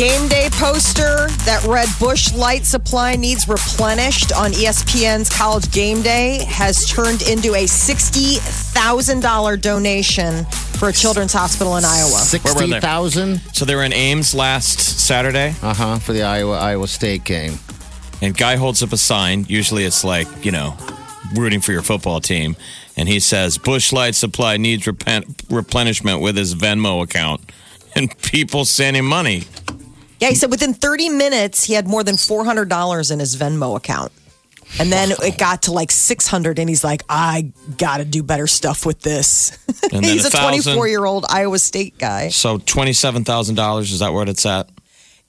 Game day poster that read Busch Light Supply needs replenished on ESPN's College Game Day has turned into a $60,000 donation for a children's hospital in Iowa. Where were they? 60,000 So they were in Ames last Saturday, uh huh for the Iowa Iowa State game. and guy holds up a sign. Usually it's like, you know, rooting for your football team. And he says, Busch Light Supply needs repen- replenishment with his Venmo account. And people send him money. Yeah, he said within 30 minutes, he had more than $400 in his Venmo account. And then it got to like 600 and he's like, I got to do better stuff with this. And then he's a a thousand. 24 year old Iowa State guy. So $27,000, is that what it's at?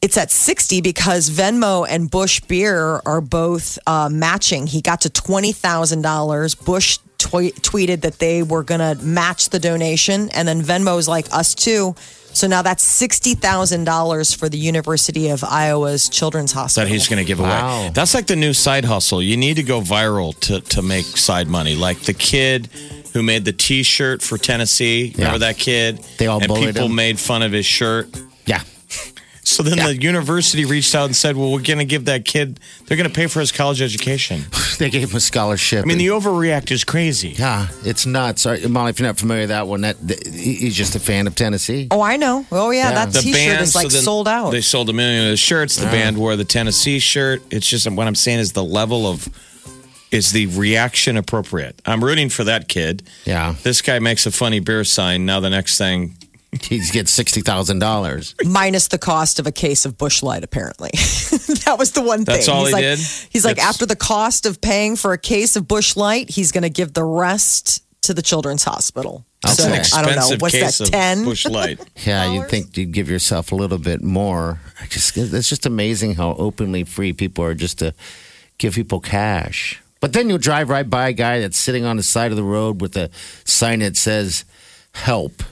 It's at 60 because Venmo and Busch Beer are both uh, matching. He got to $20,000. Busch twe- tweeted that they were going to match the donation. And then Venmo's like, us too. So now that's $60,000 for the University of Iowa's Children's Hospital. that he's going to give away. Wow. That's like the new side hustle. You need to go viral to, to make side money. Like the kid who made the T-shirt for Tennessee. Remember that kid? They all and bullied people him. made fun of his shirt. Yeah. So then the university reached out and said, "Well, we're going to give that kid. They're going to pay for his college education." They gave him a scholarship. I mean, the overreact is crazy. yeah, it's nuts. Sorry, Molly, if you're not familiar with that one, that th- he's just a fan of Tennessee. Oh, I know. Oh, yeah. Yeah. That t shirt is like so sold out. They sold a million of the shirts. The band wore the Tennessee shirt. It's just what I'm saying is the level of is the reaction appropriate. I'm rooting for that kid. Yeah. This guy makes a funny beer sign. Now the next thing, He gets sixty thousand dollars. minus the cost of a case of Busch Light, apparently. that was the one thing. That's all he's he like, did? He's like, It's- after the cost of paying for a case of Busch Light, he's going to give the rest to the Children's Hospital. that's so, an I don't know. What's case that, of 10? Busch Light. Yeah, you'd think you'd give yourself a little bit more. I just it's just amazing how openly free people are just to give people cash. But then you'll drive right by a guy that's sitting on the side of the road with a sign that says "Help."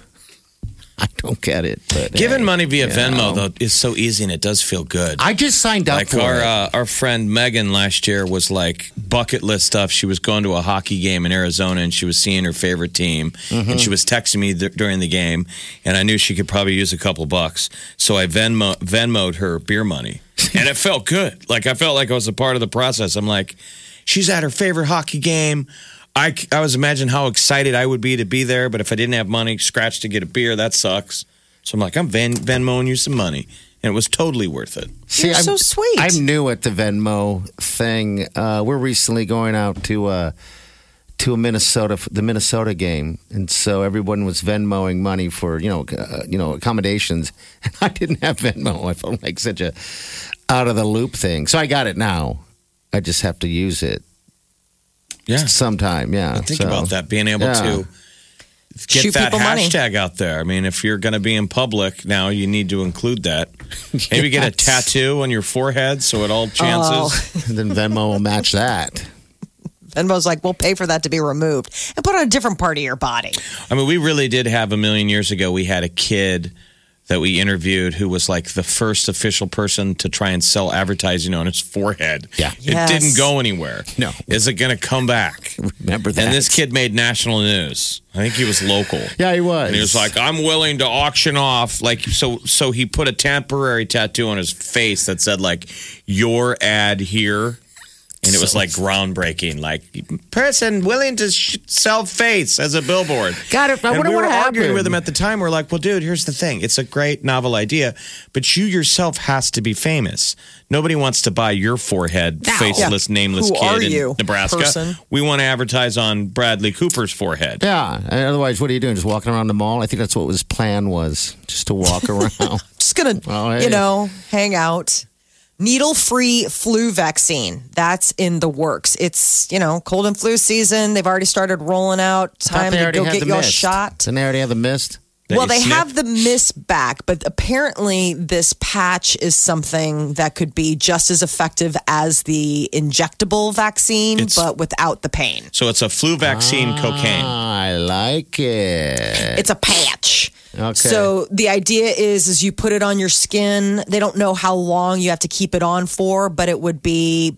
I don't get it. But Giving hey, money via Venmo know. though is so easy and it does feel good. I just signed up like for our it. uh, our friend Megan last year was like bucket list stuff. She was going to a hockey game in Arizona and she was seeing her favorite team, Mm-hmm. and she was texting me th- during the game, and I knew she could probably use a couple bucks, so I Venmo Venmoed her beer money, and it felt good. Like I felt like I was a part of the process. I'm like, she's at her favorite hockey game. I, I was imagining how excited I would be to be there, but if I didn't have money, scratch to get a beer, that sucks. So I'm like, I'm Ven- Venmoing you some money, and it was totally worth it. See, You're I'm, so sweet. I'm new at the Venmo thing. Uh, we're recently going out to uh, to a Minnesota, the Minnesota game, and so everyone was Venmoing money for you know uh, you know accommodations, and I didn't have Venmo. I felt like such a out of the loop thing. So I got it now. I just have to use it Yeah. sometime. Yeah, Think so, about that, being able yeah. to get Shoot that people money. hashtag out there. I mean, if you're going to be in public now, you need to include that. Maybe get a tattoo on your forehead so at all chances. Oh. And then Venmo will match that. Venmo's like, we'll pay for that to be removed and put on a different part of your body. I mean, we really did have a million years ago. We had a kid that we interviewed who was like the first official person to try and sell advertising on his forehead. Yeah. it didn't go anywhere. No. is it going to come back? Remember that? And this kid made national news. I think he was local. yeah, he was. And he was like, I'm willing to auction off like so so he put a temporary tattoo on his face that said like your ad here. And it was like groundbreaking, like person willing to sh- sell face as a billboard. Got it. I And wonder we what were arguing with him at the time. We're like, well, dude, here's the thing. It's a great novel idea, but you yourself has to be famous. Nobody wants to buy your forehead, faceless, nameless Who kid in you, Nebraska. person? We want to advertise on Bradley Cooper's forehead. Yeah. and Otherwise, what are you doing? Just walking around the mall? I think that's what his plan was, just to walk around. Just gonna, Well, hey. you know, hang out, needle free flu vaccine. That's in the works. It's, you know, cold and flu season. They've already started rolling out. Time to go get your mist. shot. Didn't they already have the mist? That well, they sniff? have the mist back, but apparently this patch is something that could be just as effective as the injectable vaccine, It's- but without the pain. So it's a flu vaccine ah, cocaine. I like it. It's a patch. Okay. So the idea is, is you put it on your skin. They don't know how long you have to keep it on for, but it would be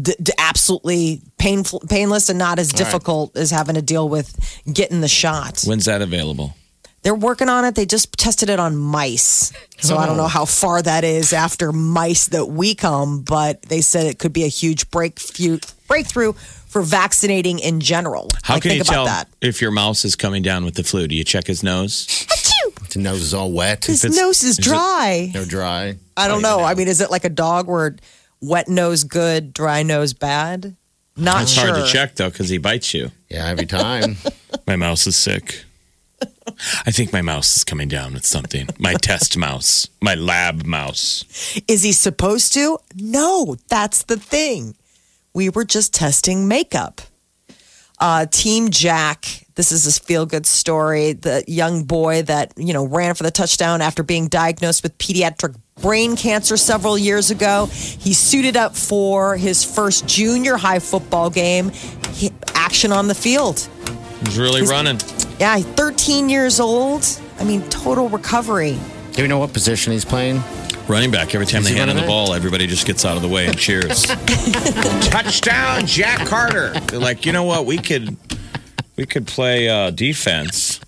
d- d- absolutely painful, painless, and not as difficult as having to deal with getting the shot. When's that available? They're working on it. They just tested it on mice. So I don't oh. know how far that is after mice that we come, but they said it could be a huge breakthrough breakthrough for vaccinating in general. How Like, can think you about tell that? if your mouse is coming down with the flu? Do you check his nose? Achoo! His nose is all wet. His nose is is dry. They're dry. I don't know. I mean, is it like a dog where wet nose good, dry nose bad? Not It's sure. hard to check though because he bites you. Yeah, every time. My mouse is sick. I think my mouse is coming down with something. My test mouse, my lab mouse. Is he supposed to? No, that's the thing. We were just testing makeup. Uh, Team Jack, this is a feel good story. The young boy that, you know, ran for the touchdown after being diagnosed with pediatric brain cancer several years ago. He suited up for his first junior high football game. He, action on the field. He's really running. Yeah, 13 years old. I mean, total recovery. Do we know what position he's playing? Running back. Every time Is they hand him the ball, everybody just gets out of the way and cheers. Touchdown, Jack Carter. They're like, you know what? We could, we could play uh, defense.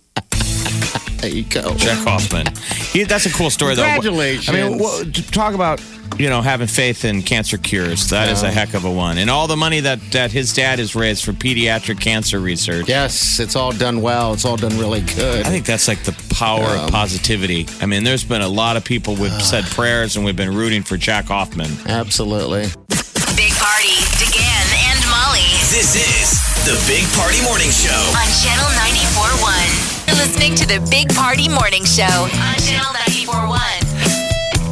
There you go. Jack Hoffman. He, that's a cool story, though. Congratulations. I mean, well, talk about you know having faith in cancer cures. That is a heck of a one, and all the money that that his dad has raised for pediatric cancer research. Yes, it's all done well. It's all done really good. I think that's like the power of positivity. I mean, there's been a lot of people we've said prayers and we've been rooting for Jack Hoffman. Absolutely. Big Party, DeGan and Molly This is the Big Party Morning Show. on Channel 94.1. You're listening to the Big Party Morning Show on Channel 94.1.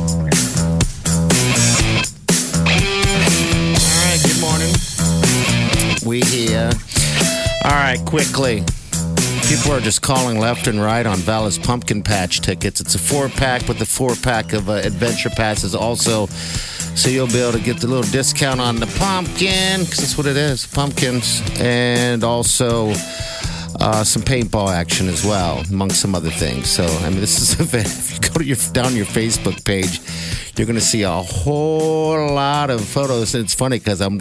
All right, good morning. We here. All right, quickly. People are just calling left and right on Vala's Pumpkin Patch tickets. It's a four pack with the four pack of uh, adventure passes also. So you'll be able to get the little discount on the pumpkin, because that's what it is pumpkins. And also uh, some paintball action as well, among some other things. So, I mean, this is a event. If you go to your down your Facebook page, you're going to see a whole lot of photos. And it's funny because I'm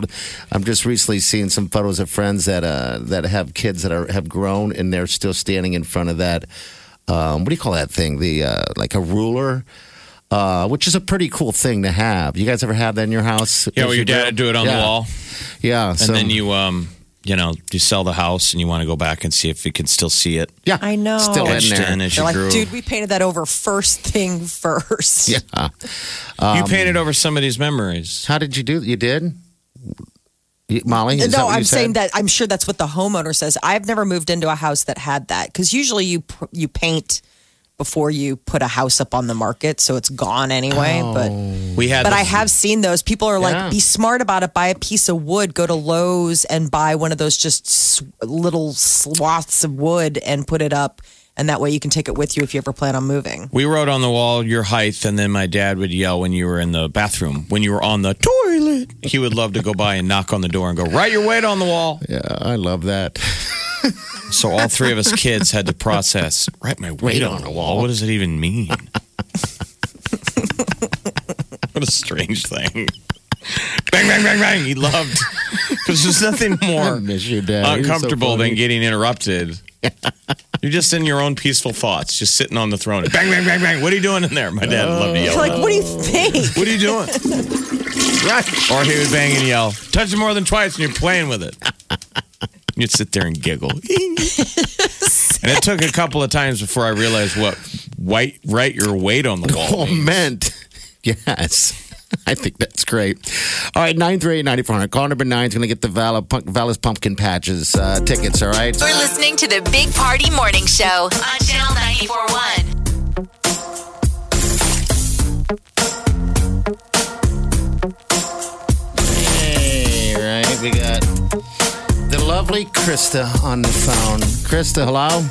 I'm just recently seeing some photos of friends that uh, that have kids that are have grown and they're still standing in front of that. Um, what do you call that thing? The uh, like a ruler. Uh, which is a pretty cool thing to have. You guys ever have that in your house? Yeah, well, your dad would do it on the wall, Yeah, and so- then you, um, you know, you sell the house and you want to go back and see if you can still see it yeah, I know. still in etched there. in as They're you like, grew. dude, we painted that over first thing first. Yeah. you um, painted over somebody's memories. How did you do? You did, You- Molly? Is that no, what you I'm saying said? that I'm sure that's what the homeowner says. I've never moved into a house that had that because usually you pr- you paint before you put a house up on the market, so it's gone anyway. But oh. We had, but the- I have seen those. People are Yeah. like, be smart about it. Buy a piece of wood. Go to Lowe's and buy one of those just s- little swaths of wood and put it up, and that way you can take it with you if you ever plan on moving. We wrote on the wall your height, and then my dad would yell when you were in the bathroom, when you were on the toilet. He would love to go by and knock on the door and go, write your weight on the wall. Yeah, I love that. So all three of us kids had to process, write my weight Weight on the wall. What does it even mean? what a strange thing. Bang, bang, bang, bang. He loved, because there's nothing more miss your dad. He so uncomfortable than getting interrupted. You're just in your own peaceful thoughts, just sitting on the throne. Bang, bang, bang, bang. What are you doing in there? My dad would love to yell. Like, what do you think? What are you doing? right. Or he would bang and yell, touch it more than twice and you're playing with it. You'd sit there and giggle. and it took a couple of times before I realized what white write your weight on the wall. Oh, means. meant. Yes. I think that's great. All right, 938-9400. Call number nine is going to get the Vala's Pumpkin Patches uh, tickets, all right? We're listening to the Big Party Morning Show on Channel 94.1. Hey, right, we got the lovely Krista on the phone. Krista, hello?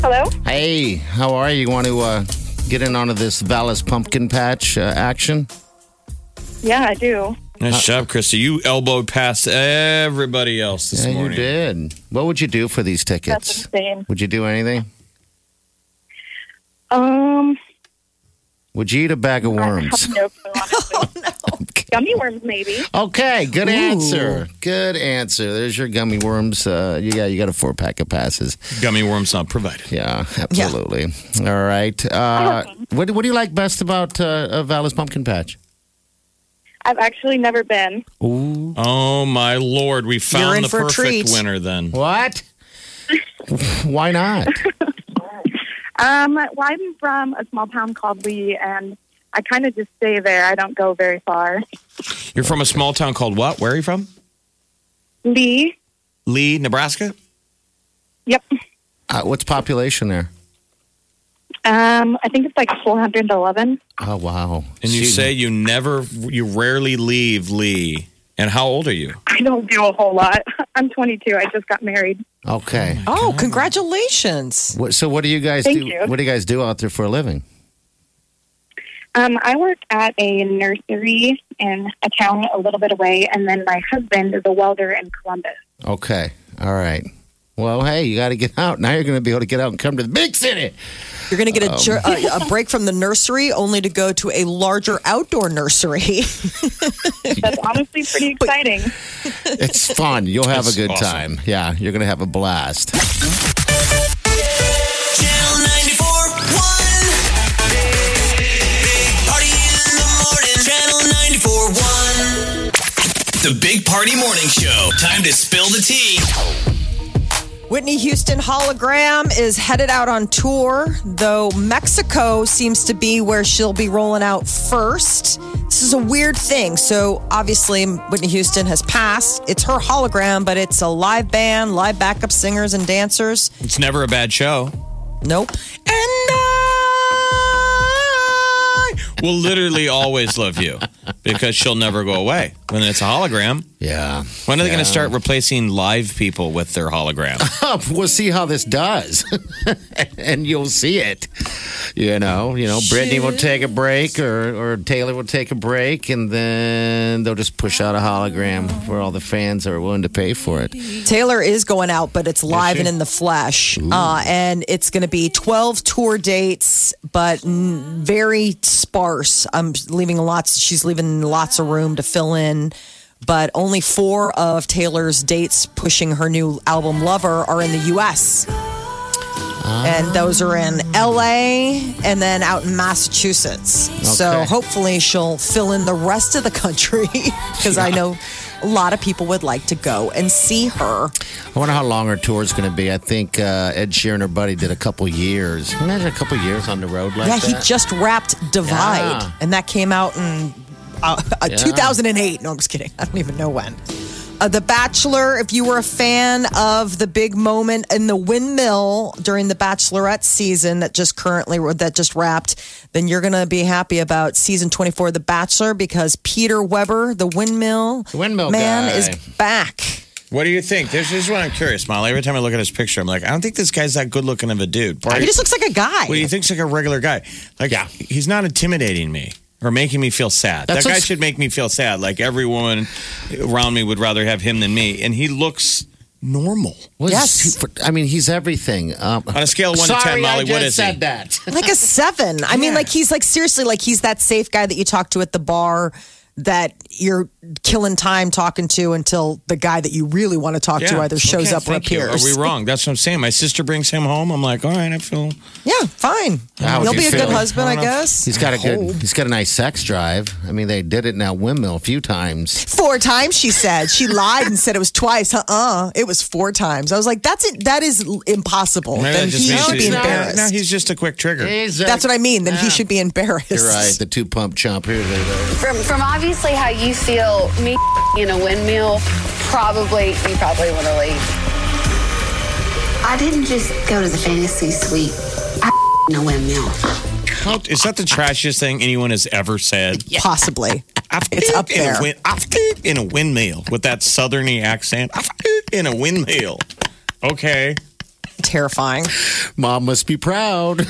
Hello? Hey, how are you? Want to... Uh, get in onto this Vala's pumpkin patch uh, action? Yeah, I do. Nice job, Krista. You elbowed past everybody else this yeah, morning. you did. What would you do for these That's tickets? insane. Would you do anything? Um, Would you eat a bag of I worms? have no clue, honestly. Gummy worms, maybe. Okay, good answer. Good answer. There's your gummy worms. Uh, you got you got a four pack of passes. Gummy worms not provided. Yeah, absolutely. All right. Uh, what what do you like best about uh, a pumpkin patch? I've actually never been. Ooh. Oh my lord, we found the for perfect winner then. What? Why not? Um, well, I'm from a small town called Lee, and I kind of just stay there. I don't go very far. You're from a small town called what? Where are you from? Lee? Lee, Nebraska? Yep. Uh, what's population there? Um, I think it's like 411. Oh wow! And you She- say you never, you rarely leave Lee. And how old are you? I don't do a whole lot. I'm 22. I just got married. Okay. Oh, congratulations. What, so what do you guys Thank do? you. What do you guys do out there for a living? Um, I work at a nursery in a town a little bit away, and then my husband is a welder in Columbus. Okay. All right. Well, hey, you got to get out. Now you're going to be able to get out and come to the big city. You're going to get a, um, jer- a, a break from the nursery only to go to a larger outdoor nursery. That's honestly pretty exciting. It's fun. You'll have That's a good awesome. time. Yeah, you're going to have a blast. Channel 94.1. Big Party in the morning. Channel 94.1. The Big Party Morning Show. Time to spill the tea. Whitney Houston hologram is headed out on tour, though Mexico seems to be where she'll be rolling out first. This is a weird thing. So, obviously, Whitney Houston has passed. It's her hologram, but it's a live band, live backup singers and dancers. It's never a bad show. Nope. And I will literally always love you because she'll never go away. When it's a hologram, Yeah. when are they going to start replacing live people with their hologram? we'll see how this does, and you'll see it. You know, you know, Brittany will take a break, or or Taylor will take a break, and then they'll just push out a hologram for all the fans that are willing to pay for it. Taylor is going out, but it's live and in the flesh. Uh, and it's going to be 12 tour dates, but very sparse. I'm leaving lots, she's leaving lots of room to fill in. But only four of Taylor's dates pushing her new album Lover are in the US. And those are in LA and then out in Massachusetts. So hopefully she'll fill in the rest of the country because I know a lot of people would like to go and see her. I wonder how long her tour is going to be. I think uh, Ed Sheeran, her buddy, did a couple years. Imagine a couple years on the road like yeah, that. he just wrapped Divide, Yeah. and that came out in uh, uh, Yeah. 2008. No, I'm just kidding. I don't even know when. Uh, the Bachelor, if you were a fan of the big moment in the windmill during the Bachelorette season that just currently that just wrapped, then you're going to be happy about season 24 of The Bachelor because Peter Weber, the windmill, The windmill man, guy. is back. What do you think? This is what I'm curious, Molly. Every time I look at his picture, I'm like, I don't think this guy's that good looking of a dude. He just looks like a guy. Well, he thinks like a regular guy. Like, Yeah. he's not intimidating me or making me feel sad. That's that guy should make me feel sad. Like every woman around me would rather have him than me, and he looks normal. What is Yes. he- I mean, he's everything. Um, On a scale of one to ten, Molly, I just what is said he? that. like a seven. I mean, like he's like seriously, like he's that safe guy that you talk to at the bar that you're killing time talking to until the guy that you really want to talk to either shows Okay, up or thank you. appears. Are we wrong? That's what I'm saying. My sister brings him home. I'm like, all right, I feel. Yeah, fine. How He'll be a feel? good husband, I I, guess. He's got a good. He's got a nice sex drive. I mean, they did it now windmill a few times. Four times, she said. She lied and said it was twice. Uh uh It was four times. I was like, that's it. That is impossible. Maybe then he should be he's- embarrassed. No, he's just a quick trigger. that's what I mean. Then he should be embarrassed. You're right. The two pump chump. Here they go. From, from obviously how you feel, me in a windmill, probably, you probably want to leave. I didn't just go to the fantasy suite. I in a windmill. How, is that the trashiest thing anyone has ever said? Possibly. I've It's up in a there. win- I've in a windmill with that southerny accent. I've in a windmill. Okay. Terrifying. Mom must be proud.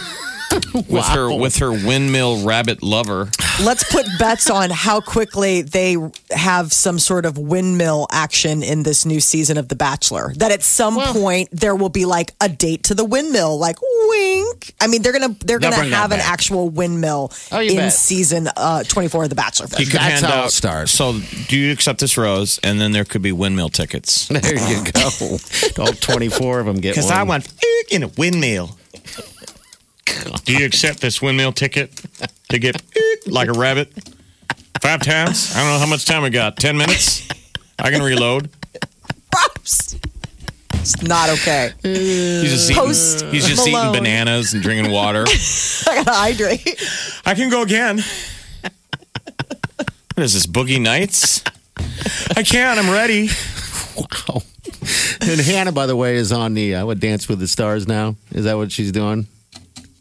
With her with her windmill rabbit lover. Let's put bets on how quickly they have some sort of windmill action in this new season of The Bachelor. That at some point there will be like a date to the windmill, like wink. I mean, they're gonna they're gonna have an actual windmill Oh, in bet. season uh, twenty four of The Bachelor. You could That's hand how it out starts. So, do you accept this rose? And then there could be windmill tickets. There you go. All 24 of them get one. Because I want in a windmill. Do you accept this windmill ticket to get like a rabbit five times? I don't know how much time we got. Ten minutes. I can reload. Gross. It's not okay. He's just eating, Post he's just eating Malone. bananas and drinking water. I gotta hydrate. I can go again. What is this, Boogie Nights? I can. I'm ready. Wow. And Hannah, by the way, is on the uh, what Dance with the Stars now. Is that what she's doing?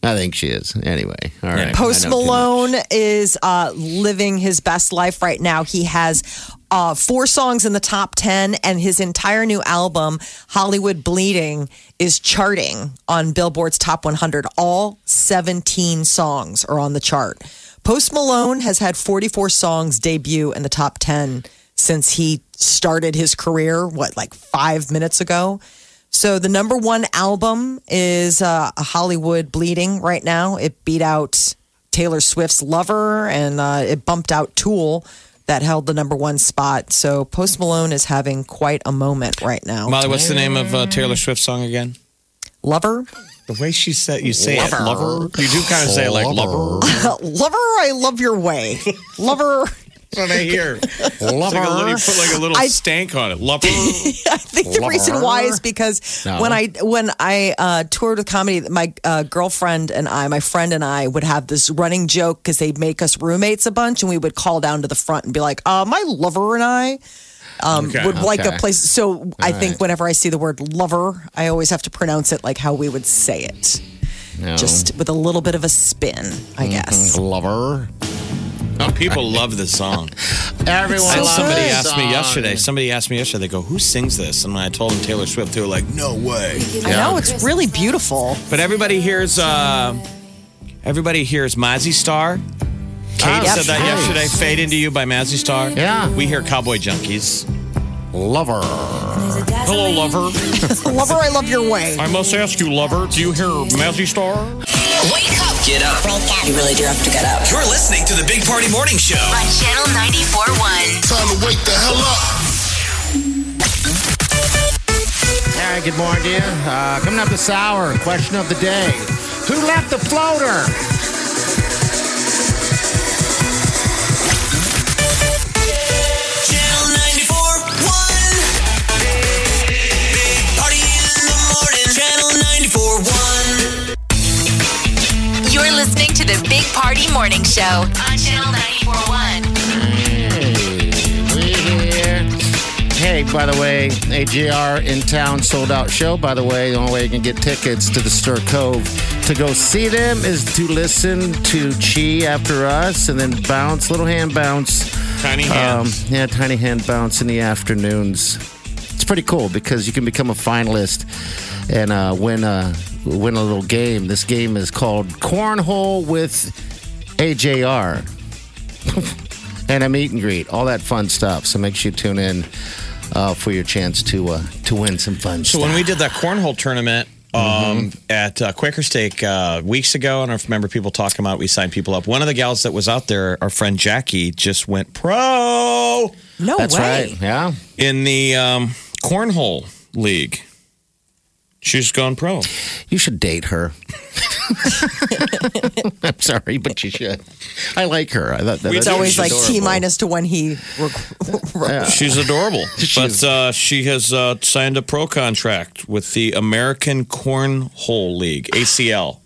I think she is. Anyway, all right. Post I know too much. Malone is uh, living his best life right now. He has uh, four songs in the top 10, and his entire new album, Hollywood Bleeding, is charting on Billboard's Top 100. All 17 songs are on the chart. Post Malone has had 44 songs debut in the top 10 since he started his career, what, like five minutes ago? So the number one album is uh, Hollywood Bleeding right now. It beat out Taylor Swift's Lover and uh, it bumped out Tool that held the number one spot. So Post Malone is having quite a moment right now. Molly, what's the name of uh, Taylor Swift's song again? Lover? The way she said you say it, lover. You do kind of say it like lover. Lover, I love your way. Lover. That's what I hear. It's like a little, you put like a little I- stank on it. Lover. I think the reason why is because No. when I when I uh, toured with comedy, my uh, girlfriend and I, my friend and I, would have this running joke because they'd make us roommates a bunch, and we would call down to the front and be like, uh, "My lover and I." Um, Okay. would like a place. So I think right. whenever I see the word lover, I always have to pronounce it like how we would say it, No. just with a little bit of a spin, Mm-hmm. I guess. lover. Oh, people love this song. Everyone. And loves somebody this asked me yesterday. Somebody asked me yesterday. They go, "Who sings this?" And when I told them Taylor Swift, they were like, "No way." I know it's really beautiful. But everybody hears. Uh, everybody hears Mazzy Star. Kate Ah, said that nice. yesterday. "Fade into You" by Mazzy Star. Yeah. We hear Cowboy Junkies. Lover. Hello, lover. Lover, I love your way. I must ask you, lover. Do you hear Mazzy Star? Wake up Get up. You really do have to get up. You're listening to the Big Party Morning Show. on Channel 94.1. Time to wake the hell up. All right, good morning dear. Uh, coming up this hour, question of the day. Who left the floater? Party Morning Show on Channel 94.1. We here. Hey, by the way, AJR in town sold out show. By the way, the only way you can get tickets to the Stir Cove to go see them is to listen to Chi after us and then bounce, little hand bounce. Tiny Hand Um, yeah, tiny hand bounce in the afternoons. It's pretty cool because you can become a finalist and uh, win a win a little game. This game is called Cornhole with AJR, and a meet and greet, all that fun stuff. So make sure you tune in uh, for your chance to uh, to win some fun stuff. So stuff. when we did that cornhole tournament um, at uh, Quaker Steak uh, weeks ago, and I remember people talking about it, we signed people up. One of the gals that was out there, our friend Jackie, just went pro No That's way. right. Yeah. in the um, cornhole league. She's gone pro. You should date her. I'm sorry, but you should. I like her. I thought that, It's always like adorable. T minus to when he. Yeah. She's adorable. She's- but uh, she has uh, signed a pro contract with the American Cornhole League, ACL,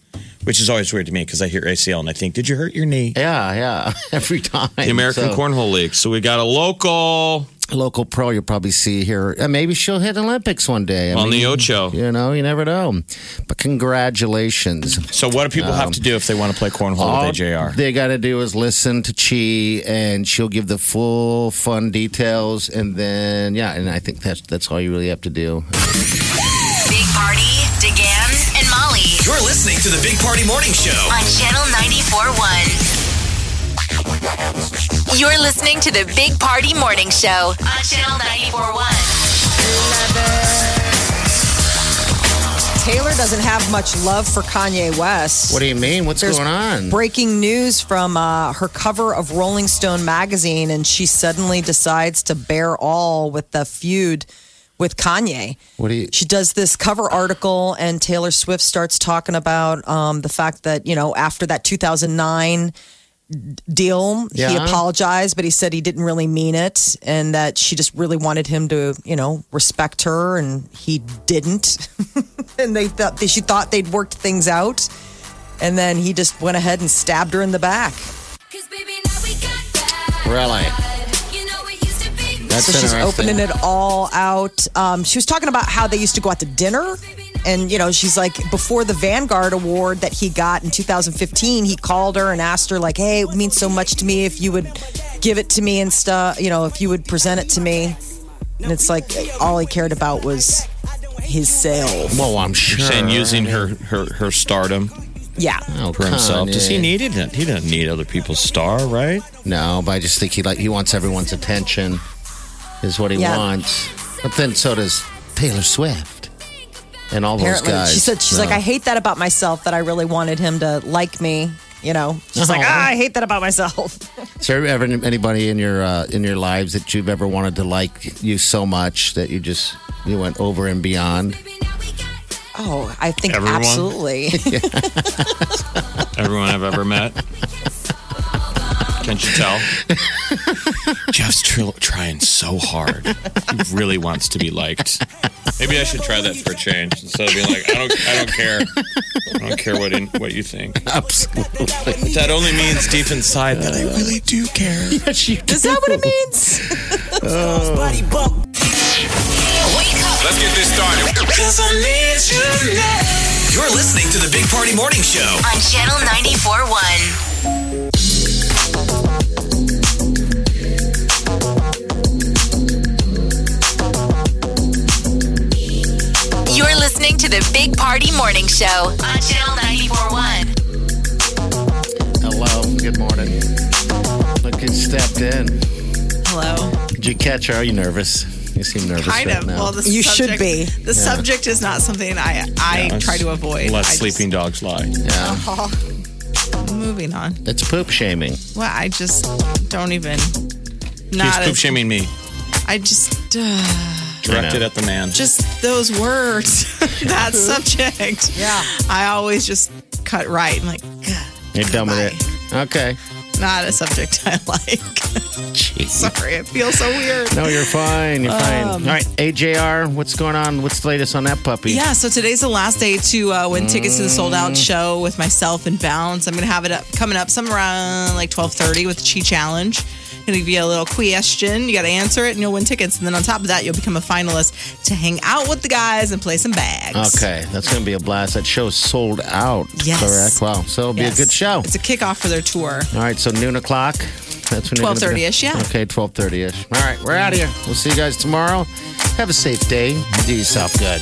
which is always weird to me because I hear ACL and I think, did you hurt your knee? Yeah, yeah. Every time. The American So- Cornhole League. So we got a local local pro you'll probably see here. Uh, maybe she'll hit Olympics one day. I On the Ocho. You know, you never know. But congratulations. So what do people have to do if they want to play cornhole All with AJR? they got to do is listen to Chi, and she'll give the full fun details. And then, yeah, and I think that's that's all you really have to do. Big Party, DeGan, and Molly You're listening to the Big Party Morning Show. on Channel 94.1. You're listening to the Big Party Morning Show on Channel 94.1. Taylor doesn't have much love for Kanye West. What do you mean? What's There's going on? Breaking news from uh, her cover of Rolling Stone magazine, and she suddenly decides to bear all with the feud with Kanye. What do you? She does this cover article, and Taylor Swift starts talking about um, the fact that, you know, after that 2009 deal, he apologized, but he said he didn't really mean it, and that she just really wanted him to, you know, respect her, and he didn't. and they thought they, she thought they'd worked things out, and then he just went ahead and stabbed her in the back. Really? That's so she's interesting. opening it all out. Um, she was talking about how they used to go out to dinner. And, you know, she's like, before the Vanguard Award that he got in 2015, he called her and asked her, like, hey, it means so much to me if you would give it to me and stuff, you know, if you would present it to me. And it's like, all he cared about was his sales. Well, I'm sure. You're saying using her, her, her stardom Yeah. Oh, for himself. Does he Kanye. need it? He doesn't need other people's star, right? No, but I just think he like he wants everyone's attention. Is what he Yeah. wants. But then so does Taylor Swift and all Apparently, those guys. she said, she's like, I hate that about myself that I really wanted him to like me. You know, she's like, Oh. ah, I hate that about myself. Is there ever anybody in your uh, in your lives that you've ever wanted to like you so much that you just you went over and beyond? Oh, I think Everyone? absolutely. Everyone I've ever met. Can't you tell? Jeff's tr- trying so hard. He really wants to be liked. Maybe I should try that for a change instead of being like, I don't, I don't care. I don't care what in, what you think. Absolutely. That only means deep inside that I uh, really do care. Yes, you Is that what it means? Oh. Wake up Let's get this started. You're listening to the Big Party Morning Show. on Channel 94.1. listening to the Big Party Morning Show on Channel 94.1. Hello. Good morning. Look who stepped in. Hello. Did you catch her? Are you nervous? You seem nervous Kind right of. now. Well, the You should be. The subject is not something I I Yeah, try to avoid. Let I just- sleeping dogs lie. yeah. moving on. It's poop shaming. Well, I just don't even. He's Not poop as, shaming me. I just uh, Directed at the man. just those words. that subject. Yeah. I always just cut right and like. "Ugh, You're done with it. Okay. Not a subject I like. Sorry, it feels so weird. No, you're fine. You're fine. Um, All right, AJR, what's going on? What's the latest on that puppy? Yeah, so today's the last day to uh, win tickets to the sold Mm. out show with myself and Bounce. I'm gonna have it up coming up somewhere around like 12:30 with the Chi Challenge. Gonna give you a little question. You got to answer it, and you'll win tickets. And then on top of that, you'll become a finalist to hang out with the guys and play some bags. Okay, that's going to be a blast. That show's sold out. Yes. Correct. Wow. So it'll be Yes. a good show. It's a kickoff for their tour. All right. So noon o'clock. That's when gonna be- 12:30-ish, yeah. Okay, twelve thirty ish. All right, we're out of here. We'll see you guys tomorrow. Have a safe day. Do yourself good.